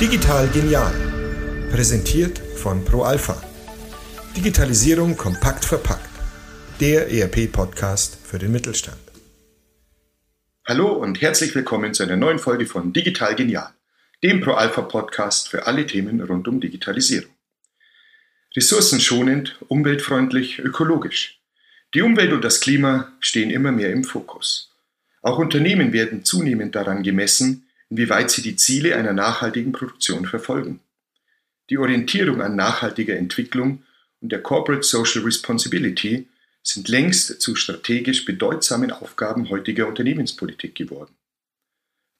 Digital genial. Präsentiert von ProAlpha. Digitalisierung kompakt verpackt. Der ERP-Podcast für den Mittelstand. Hallo und herzlich willkommen zu einer neuen Folge von Digital Genial, dem ProAlpha-Podcast für alle Themen rund um Digitalisierung. Ressourcenschonend, umweltfreundlich, ökologisch. Die Umwelt und das Klima stehen immer mehr im Fokus. Auch Unternehmen werden zunehmend daran gemessen, inwieweit sie die Ziele einer nachhaltigen Produktion verfolgen. Die Orientierung an nachhaltiger Entwicklung und der Corporate Social Responsibility sind längst zu strategisch bedeutsamen Aufgaben heutiger Unternehmenspolitik geworden.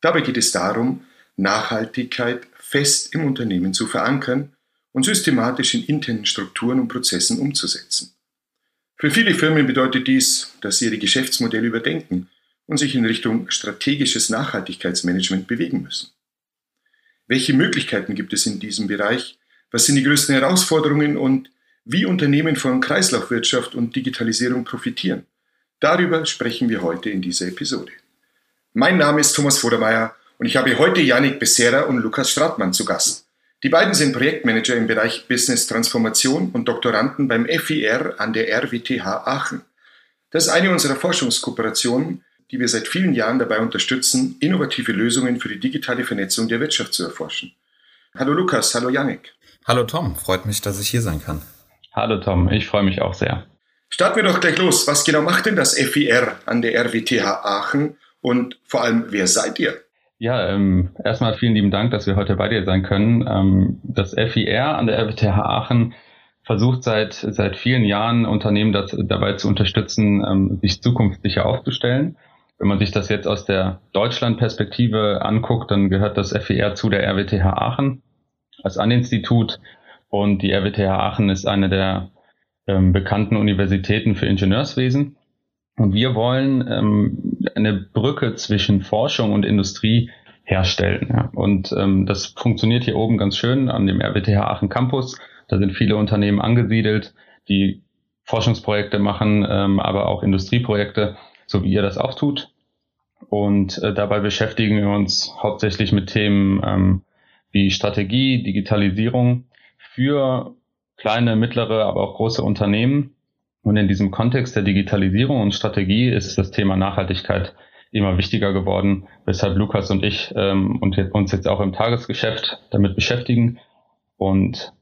Dabei geht es darum, Nachhaltigkeit fest im Unternehmen zu verankern und systematisch in internen Strukturen und Prozessen umzusetzen. Für viele Firmen bedeutet dies, dass sie ihre Geschäftsmodelle überdenken und sich in Richtung strategisches Nachhaltigkeitsmanagement bewegen müssen. Welche Möglichkeiten gibt es in diesem Bereich? Was sind die größten Herausforderungen und wie Unternehmen von Kreislaufwirtschaft und Digitalisierung profitieren. Darüber sprechen wir heute in dieser Episode. Mein Name ist Thomas Vodermeier und ich habe heute Yannick Becerra und Lukas Stratmann zu Gast. Die beiden sind Projektmanager im Bereich Business Transformation und Doktoranden beim FIR an der RWTH Aachen. Das ist eine unserer Forschungskooperationen, die wir seit vielen Jahren dabei unterstützen, innovative Lösungen für die digitale Vernetzung der Wirtschaft zu erforschen. Hallo Lukas, hallo Yannick. Hallo Tom, freut mich, dass ich hier sein kann. Hallo Tom, ich freue mich auch sehr. Starten wir doch gleich los. Was genau macht denn das FIR an der RWTH Aachen und vor allem, wer seid ihr? Ja, ähm, erstmal vielen lieben Dank, dass wir heute bei dir sein können. Ähm, das FIR an der RWTH Aachen versucht seit, seit vielen Jahren Unternehmen das, dabei zu unterstützen, ähm, sich zukunftssicher aufzustellen. Wenn man sich das jetzt aus der Deutschland-Perspektive anguckt, dann gehört das FIR zu der RWTH Aachen als An-Institut und die RWTH Aachen ist eine der ähm, bekannten Universitäten für Ingenieurswesen. Und wir wollen ähm, eine Brücke zwischen Forschung und Industrie herstellen. Ja. Und ähm, das funktioniert hier oben ganz schön an dem RWTH Aachen Campus. Da sind viele Unternehmen angesiedelt, die Forschungsprojekte machen, ähm, aber auch Industrieprojekte, so wie ihr das auch tut. Und äh, dabei beschäftigen wir uns hauptsächlich mit Themen ähm, wie Strategie, Digitalisierung für kleine, mittlere, aber auch große Unternehmen. Und in diesem Kontext der Digitalisierung und Strategie ist das Thema Nachhaltigkeit immer wichtiger geworden, weshalb Lukas und ich ähm, und uns jetzt auch im Tagesgeschäft damit beschäftigen. Und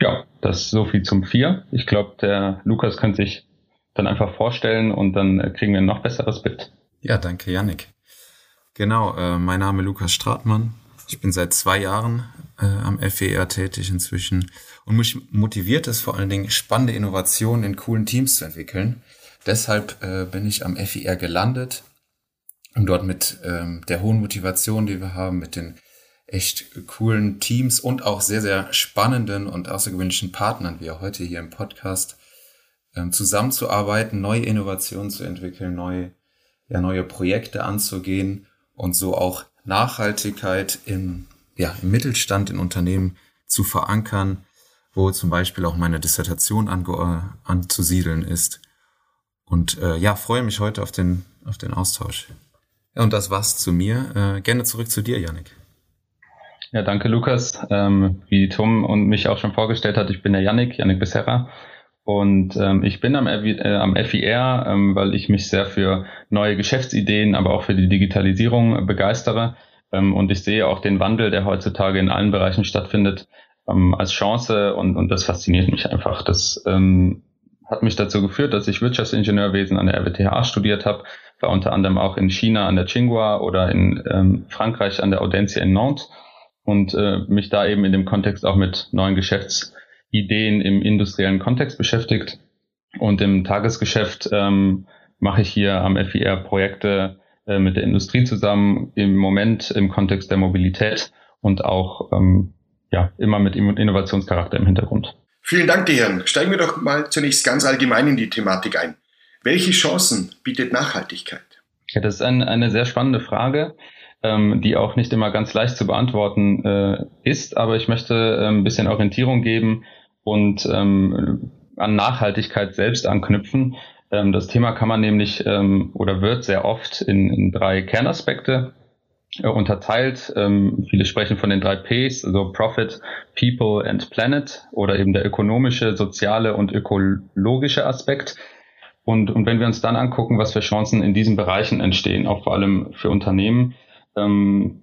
ja, das ist so viel zum Vier. Ich glaube, der Lukas könnte sich dann einfach vorstellen und dann kriegen wir ein noch besseres Bild. Ja, danke, Yannick. Genau, äh, mein Name ist Lukas Stratmann. Ich bin seit zwei Jahren äh, am FER tätig inzwischen und mich motiviert es vor allen Dingen, spannende Innovationen in coolen Teams zu entwickeln. Deshalb äh, bin ich am FER gelandet, um dort mit ähm, der hohen Motivation, die wir haben, mit den echt coolen Teams und auch sehr, sehr spannenden und außergewöhnlichen Partnern, wie auch heute hier im Podcast, ähm, zusammenzuarbeiten, neue Innovationen zu entwickeln, neue, ja, neue Projekte anzugehen und so auch Nachhaltigkeit im ja, im Mittelstand in Unternehmen zu verankern, wo zum Beispiel auch meine Dissertation äh, anzusiedeln ist. Und äh, ja, freue mich heute auf den, auf den Austausch. Ja, und das war's zu mir. Äh, gerne zurück zu dir, Yannick. Ja, danke, Lukas. Ähm, wie Tom und mich auch schon vorgestellt hat, ich bin der Yannick, Yannick Becerra. Und ähm, ich bin am, äh, am FIR, ähm, weil ich mich sehr für neue Geschäftsideen, aber auch für die Digitalisierung begeistere. Ähm, und ich sehe auch den Wandel, der heutzutage in allen Bereichen stattfindet, ähm, als Chance und, und das fasziniert mich einfach. Das ähm, hat mich dazu geführt, dass ich Wirtschaftsingenieurwesen an der RWTH studiert habe, war unter anderem auch in China an der Tsinghua oder in ähm, Frankreich an der Audencia in Nantes und äh, mich da eben in dem Kontext auch mit neuen Geschäftsideen im industriellen Kontext beschäftigt. Und im Tagesgeschäft ähm, mache ich hier am FIR Projekte, äh, mit der Industrie zusammen, im Moment im Kontext der Mobilität und auch ähm, ja, immer mit Innovationscharakter im Hintergrund. Vielen Dank, Herren. Steigen wir doch mal zunächst ganz allgemein in die Thematik ein. Welche Chancen bietet Nachhaltigkeit? Ja, das ist ein, eine sehr spannende Frage, ähm, die auch nicht immer ganz leicht zu beantworten äh, ist, aber ich möchte äh, ein bisschen Orientierung geben und ähm, an Nachhaltigkeit selbst anknüpfen. Ähm, das Thema kann man nämlich ähm, oder wird sehr oft in, in drei Kernaspekte äh, unterteilt. Ähm, viele sprechen von den drei Ps, also Profit, People and Planet oder eben der ökonomische, soziale und ökologische Aspekt. Und, und wenn wir uns dann angucken, was für Chancen in diesen Bereichen entstehen, auch vor allem für Unternehmen, ähm,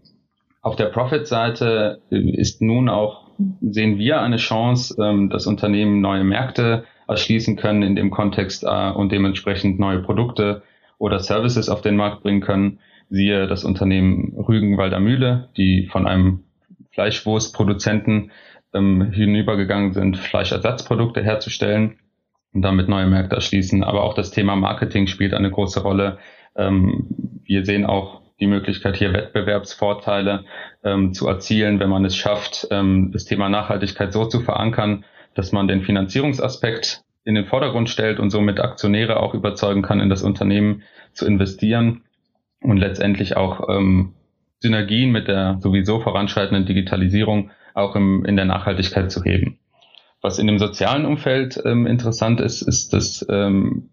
auf der Profit-Seite äh, ist nun auch, sehen wir eine Chance, ähm, dass Unternehmen neue Märkte erschließen können in dem Kontext äh, und dementsprechend neue Produkte oder Services auf den Markt bringen können. Siehe das Unternehmen Rügenwalder Mühle, die von einem Fleischwurstproduzenten ähm, hinübergegangen sind, Fleischersatzprodukte herzustellen und damit neue Märkte erschließen. Aber auch das Thema Marketing spielt eine große Rolle. Ähm, wir sehen auch die Möglichkeit, hier Wettbewerbsvorteile ähm, zu erzielen, wenn man es schafft, ähm, das Thema Nachhaltigkeit so zu verankern, dass man den Finanzierungsaspekt in den Vordergrund stellt und somit Aktionäre auch überzeugen kann, in das Unternehmen zu investieren und letztendlich auch ähm, Synergien mit der sowieso voranschreitenden Digitalisierung auch im, in der Nachhaltigkeit zu heben. Was in dem sozialen Umfeld ähm, interessant ist, ist, dass ähm,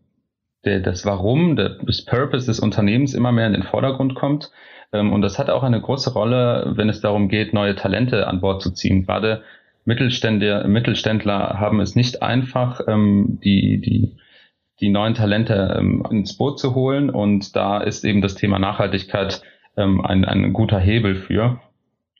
der, das Warum, der, das Purpose des Unternehmens immer mehr in den Vordergrund kommt. Ähm, und das hat auch eine große Rolle, wenn es darum geht, neue Talente an Bord zu ziehen. Gerade Mittelständler, Mittelständler haben es nicht einfach, ähm, die, die, die neuen Talente ähm, ins Boot zu holen. Und da ist eben das Thema Nachhaltigkeit ein, ein guter Hebel für.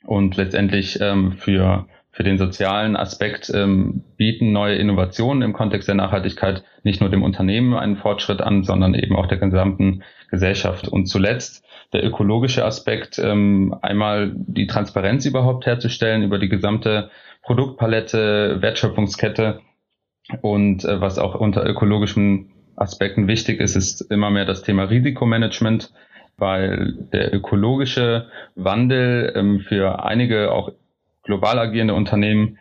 Und letztendlich für, für den sozialen Aspekt ähm, bieten neue Innovationen im Kontext der Nachhaltigkeit nicht nur dem Unternehmen einen Fortschritt an, sondern eben auch der gesamten Gesellschaft. Und zuletzt der ökologische Aspekt, ähm, einmal die Transparenz überhaupt herzustellen über die gesamte Produktpalette, Wertschöpfungskette. Und äh, was auch unter ökologischen Aspekten wichtig ist, ist immer mehr das Thema Risikomanagement, weil der ökologische Wandel ähm, für einige auch global agierende Unternehmen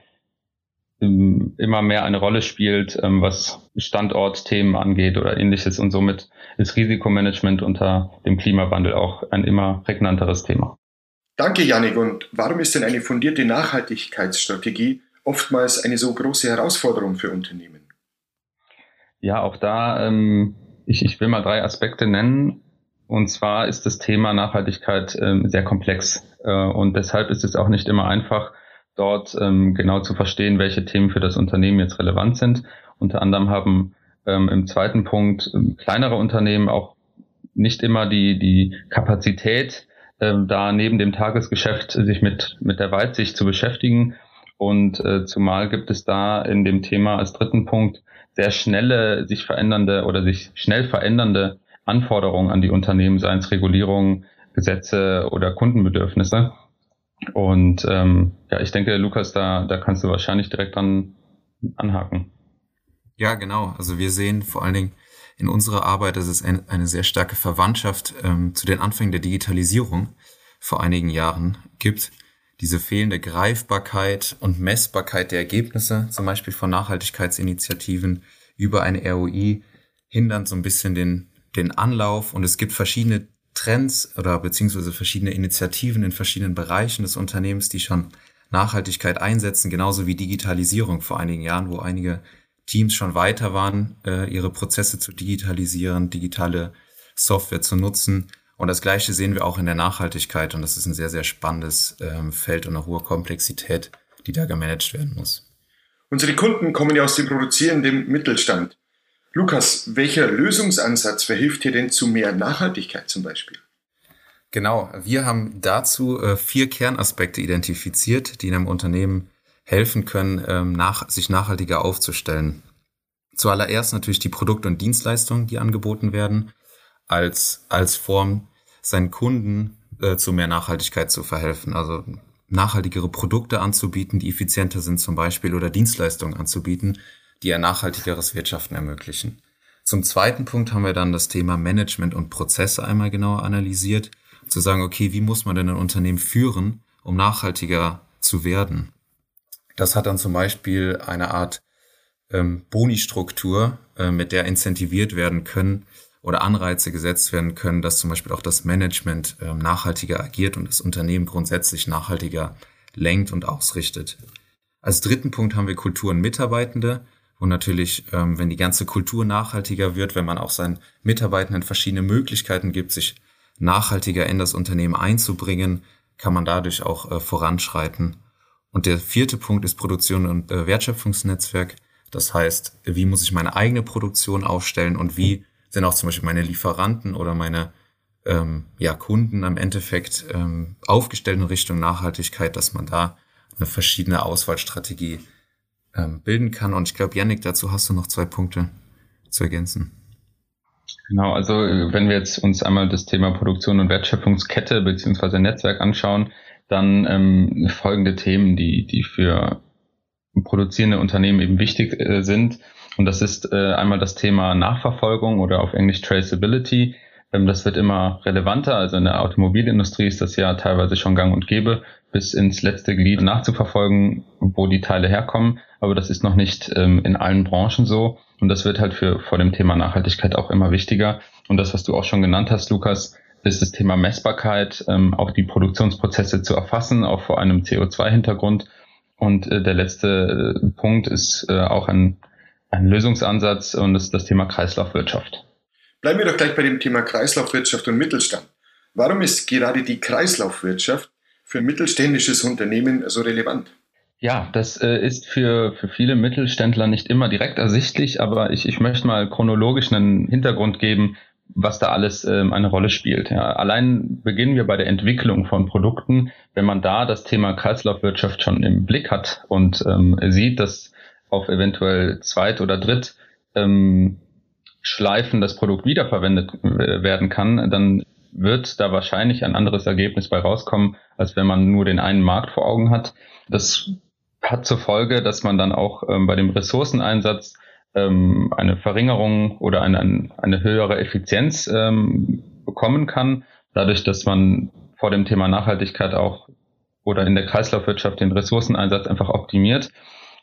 ähm, immer mehr eine Rolle spielt, ähm, was Standortthemen angeht oder ähnliches. Und somit ist Risikomanagement unter dem Klimawandel auch ein immer prägnanteres Thema. Danke, Janik. Und warum ist denn eine fundierte Nachhaltigkeitsstrategie oftmals eine so große Herausforderung für Unternehmen? Ja, auch da, ähm, ich, ich will mal drei Aspekte nennen. Und zwar ist das Thema Nachhaltigkeit sehr komplex. Äh, und deshalb ist es auch nicht immer einfach, dort ähm, genau zu verstehen, welche Themen für das Unternehmen jetzt relevant sind. Unter anderem haben ähm, im zweiten Punkt ähm, kleinere Unternehmen auch nicht immer die, die Kapazität, da neben dem Tagesgeschäft sich mit, mit der Weitsicht zu beschäftigen. Und äh, zumal gibt es da in dem Thema als dritten Punkt sehr schnelle, sich verändernde oder sich schnell verändernde Anforderungen an die Unternehmen, seien es Regulierungen, Gesetze oder Kundenbedürfnisse. Und ähm, ja, ich denke, Lukas, da, da kannst du wahrscheinlich direkt dran anhaken. Ja, genau. Also wir sehen vor allen Dingen in unserer Arbeit, dass es ein, eine sehr starke Verwandtschaft ähm, zu den Anfängen der Digitalisierung vor einigen Jahren gibt. Diese fehlende Greifbarkeit und Messbarkeit der Ergebnisse, zum Beispiel von Nachhaltigkeitsinitiativen über eine ROI, hindern so ein bisschen den, den Anlauf. Und es gibt verschiedene Trends oder beziehungsweise verschiedene Initiativen in verschiedenen Bereichen des Unternehmens, die schon Nachhaltigkeit einsetzen, genauso wie Digitalisierung vor einigen Jahren, wo einige Teams schon weiter waren, äh, ihre Prozesse zu digitalisieren, digitale Software zu nutzen. Und das Gleiche sehen wir auch in der Nachhaltigkeit. Und das ist ein sehr, sehr spannendes ähm, Feld und eine hohe Komplexität, die da gemanagt werden muss. Unsere Kunden kommen ja aus dem produzierenden Mittelstand. Lukas, welcher Lösungsansatz verhilft dir denn zu mehr Nachhaltigkeit zum Beispiel? Genau, wir haben dazu äh, vier Kernaspekte identifiziert, die in einem Unternehmen helfen können, ähm, nach, sich nachhaltiger aufzustellen. Zuallererst natürlich die Produkte und Dienstleistungen, die angeboten werden, als, als Form, seinen Kunden äh, zu mehr Nachhaltigkeit zu verhelfen. Also nachhaltigere Produkte anzubieten, die effizienter sind zum Beispiel, oder Dienstleistungen anzubieten, die ein nachhaltigeres Wirtschaften ermöglichen. Zum zweiten Punkt haben wir dann das Thema Management und Prozesse einmal genauer analysiert, zu sagen, okay, wie muss man denn ein Unternehmen führen, um nachhaltiger zu werden? Das hat dann zum Beispiel eine Art ähm, Boni-Struktur, äh, mit der incentiviert werden können oder Anreize gesetzt werden können, dass zum Beispiel auch das Management ähm, nachhaltiger agiert und das Unternehmen grundsätzlich nachhaltiger lenkt und ausrichtet. Als dritten Punkt haben wir Kultur und Mitarbeitende, Und natürlich, ähm, wenn die ganze Kultur nachhaltiger wird, wenn man auch seinen Mitarbeitenden verschiedene Möglichkeiten gibt, sich nachhaltiger in das Unternehmen einzubringen, kann man dadurch auch äh, voranschreiten. Und der vierte Punkt ist Produktion und äh, Wertschöpfungsnetzwerk. Das heißt, wie muss ich meine eigene Produktion aufstellen und wie sind auch zum Beispiel meine Lieferanten oder meine ähm, ja, Kunden am Endeffekt ähm, aufgestellt in Richtung Nachhaltigkeit, dass man da eine verschiedene Auswahlstrategie ähm, bilden kann. Und ich glaube, Yannick, dazu hast du noch zwei Punkte zu ergänzen. Genau, also wenn wir jetzt uns einmal das Thema Produktion und Wertschöpfungskette beziehungsweise Netzwerk anschauen, dann ähm, folgende Themen, die, die für produzierende Unternehmen eben wichtig äh, sind. Und das ist äh, einmal das Thema Nachverfolgung oder auf Englisch Traceability. Ähm, das wird immer relevanter. Also in der Automobilindustrie ist das ja teilweise schon gang und gäbe, bis ins letzte Glied nachzuverfolgen, wo die Teile herkommen. Aber das ist noch nicht ähm, in allen Branchen so. Und das wird halt für vor dem Thema Nachhaltigkeit auch immer wichtiger. Und das, was du auch schon genannt hast, Lukas, ist das Thema Messbarkeit, ähm, auch die Produktionsprozesse zu erfassen, auch vor einem CO2-Hintergrund. Und äh, der letzte äh, Punkt ist äh, auch ein, ein Lösungsansatz und ist das Thema Kreislaufwirtschaft. Bleiben wir doch gleich bei dem Thema Kreislaufwirtschaft und Mittelstand. Warum ist gerade die Kreislaufwirtschaft für mittelständisches Unternehmen so relevant? Ja, das äh, ist für, für viele Mittelständler nicht immer direkt ersichtlich, aber ich, ich möchte mal chronologisch einen Hintergrund geben, was da alles ähm, eine Rolle spielt. Ja, allein beginnen wir bei der Entwicklung von Produkten. Wenn man da das Thema Kreislaufwirtschaft schon im Blick hat und ähm, sieht, dass auf eventuell Zweit- oder Dritt ähm, Schleifen das Produkt wiederverwendet äh, werden kann, dann wird da wahrscheinlich ein anderes Ergebnis bei rauskommen, als wenn man nur den einen Markt vor Augen hat. Das hat zur Folge, dass man dann auch ähm, bei dem Ressourceneinsatz ähm, eine Verringerung oder eine, eine höhere Effizienz ähm, bekommen kann, dadurch, dass man vor dem Thema Nachhaltigkeit auch oder in der Kreislaufwirtschaft den Ressourceneinsatz einfach optimiert.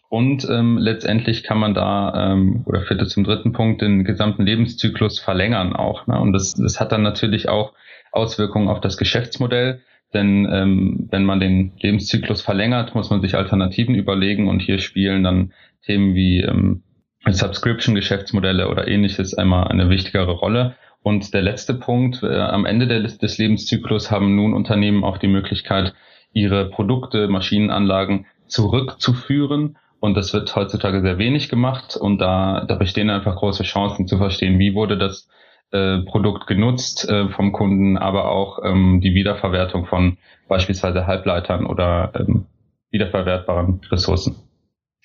Und ähm, letztendlich kann man da, ähm, oder führt zum dritten Punkt, den gesamten Lebenszyklus verlängern auch. Ne? Und das, das hat dann natürlich auch Auswirkungen auf das Geschäftsmodell. Denn ähm, wenn man den Lebenszyklus verlängert, muss man sich Alternativen überlegen und hier spielen dann Themen wie ähm, Subscription-Geschäftsmodelle oder ähnliches einmal eine wichtigere Rolle. Und der letzte Punkt, äh, am Ende des, des Lebenszyklus haben nun Unternehmen auch die Möglichkeit, ihre Produkte, Maschinenanlagen zurückzuführen. Und das wird heutzutage sehr wenig gemacht. Und da, da bestehen einfach große Chancen zu verstehen, wie wurde das äh, Produkt genutzt äh, vom Kunden, aber auch ähm, die Wiederverwertung von beispielsweise Halbleitern oder ähm, wiederverwertbaren Ressourcen.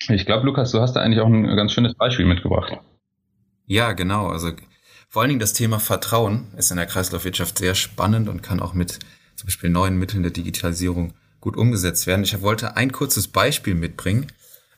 Ich glaube, Lukas, du hast da eigentlich auch ein ganz schönes Beispiel mitgebracht. Ja, genau. Also vor allen Dingen das Thema Vertrauen ist in der Kreislaufwirtschaft sehr spannend und kann auch mit zum Beispiel neuen Mitteln der Digitalisierung gut umgesetzt werden. Ich wollte ein kurzes Beispiel mitbringen.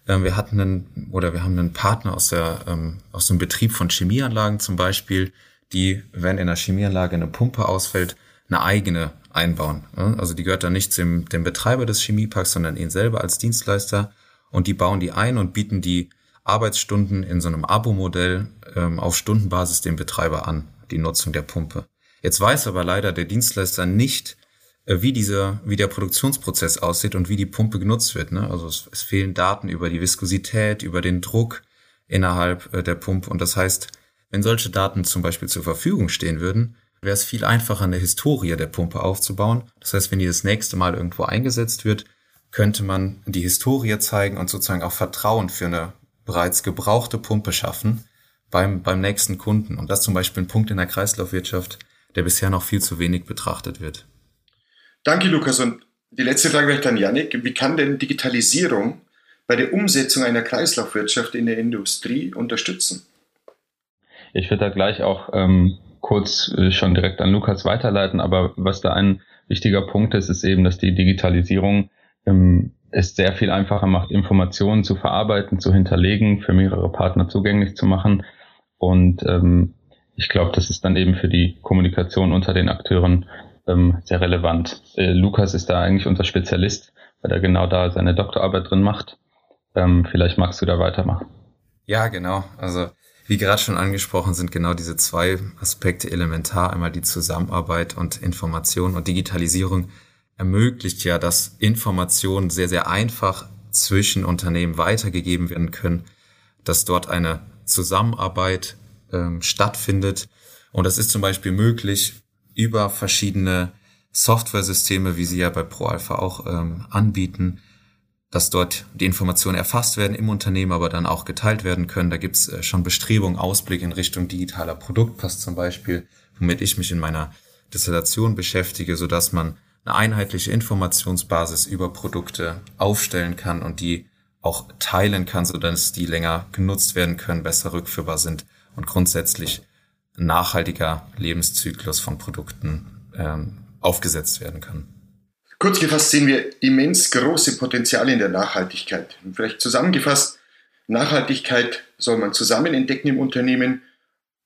Ähm, wir hatten einen, oder wir haben einen Partner aus der, ähm, aus dem Betrieb von Chemieanlagen zum Beispiel, die, wenn in der Chemieanlage eine Pumpe ausfällt, eine eigene einbauen. Also die gehört dann nicht dem, dem Betreiber des Chemieparks, sondern ihnen selber als Dienstleister und die bauen die ein und bieten die Arbeitsstunden in so einem Abo-Modell ähm, auf Stundenbasis dem Betreiber an, die Nutzung der Pumpe. Jetzt weiß aber leider der Dienstleister nicht, wie dieser, wie der Produktionsprozess aussieht und wie die Pumpe genutzt wird. Ne? Also es, es fehlen Daten über die Viskosität, über den Druck innerhalb äh, der Pumpe. Und das heißt, wenn solche Daten zum Beispiel zur Verfügung stehen würden, wäre es viel einfacher, eine Historie der Pumpe aufzubauen. Das heißt, wenn die das nächste Mal irgendwo eingesetzt wird, könnte man die Historie zeigen und sozusagen auch Vertrauen für eine bereits gebrauchte Pumpe schaffen beim, beim nächsten Kunden. Und das zum Beispiel ein Punkt in der Kreislaufwirtschaft, der bisher noch viel zu wenig betrachtet wird. Danke, Lukas. Und die letzte Frage wäre dann, Janik. Wie kann denn Digitalisierung bei der Umsetzung einer Kreislaufwirtschaft in der Industrie unterstützen? Ich würde da gleich auch ähm, kurz äh, schon direkt an Lukas weiterleiten, aber was da ein wichtiger Punkt ist, ist eben, dass die Digitalisierung ähm, es sehr viel einfacher macht, Informationen zu verarbeiten, zu hinterlegen, für mehrere Partner zugänglich zu machen. Und ähm, ich glaube, das ist dann eben für die Kommunikation unter den Akteuren ähm, sehr relevant. Äh, Lukas ist da eigentlich unser Spezialist, weil er genau da seine Doktorarbeit drin macht. Ähm, vielleicht magst du da weitermachen. Ja, genau. Also wie gerade schon angesprochen, sind genau diese zwei Aspekte elementar. Einmal die Zusammenarbeit und Information und Digitalisierung ermöglicht ja, dass Informationen sehr, sehr einfach zwischen Unternehmen weitergegeben werden können, dass dort eine Zusammenarbeit ähm, stattfindet. Und das ist zum Beispiel möglich über verschiedene Software-Systeme, wie sie ja bei ProAlpha auch ähm, anbieten, dass dort die Informationen erfasst werden im Unternehmen, aber dann auch geteilt werden können. Da gibt's äh, schon Bestrebungen, Ausblick in Richtung digitaler Produktpass zum Beispiel, womit ich mich in meiner Dissertation beschäftige, so dass man eine einheitliche Informationsbasis über Produkte aufstellen kann und die auch teilen kann, so dass die länger genutzt werden können, besser rückführbar sind und grundsätzlich nachhaltiger Lebenszyklus von Produkten ähm, aufgesetzt werden kann. Kurz gefasst sehen wir immens große Potenziale in der Nachhaltigkeit. vielleicht zusammengefasst, Nachhaltigkeit soll man zusammen entdecken im Unternehmen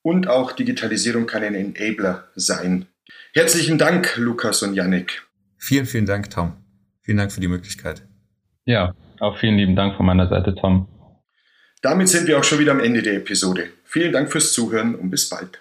und auch Digitalisierung kann ein Enabler sein. Herzlichen Dank, Lukas und Yannick. Vielen, vielen Dank, Tom. Vielen Dank für die Möglichkeit. Ja, auch vielen lieben Dank von meiner Seite, Tom. Damit sind wir auch schon wieder am Ende der Episode. Vielen Dank fürs Zuhören und bis bald.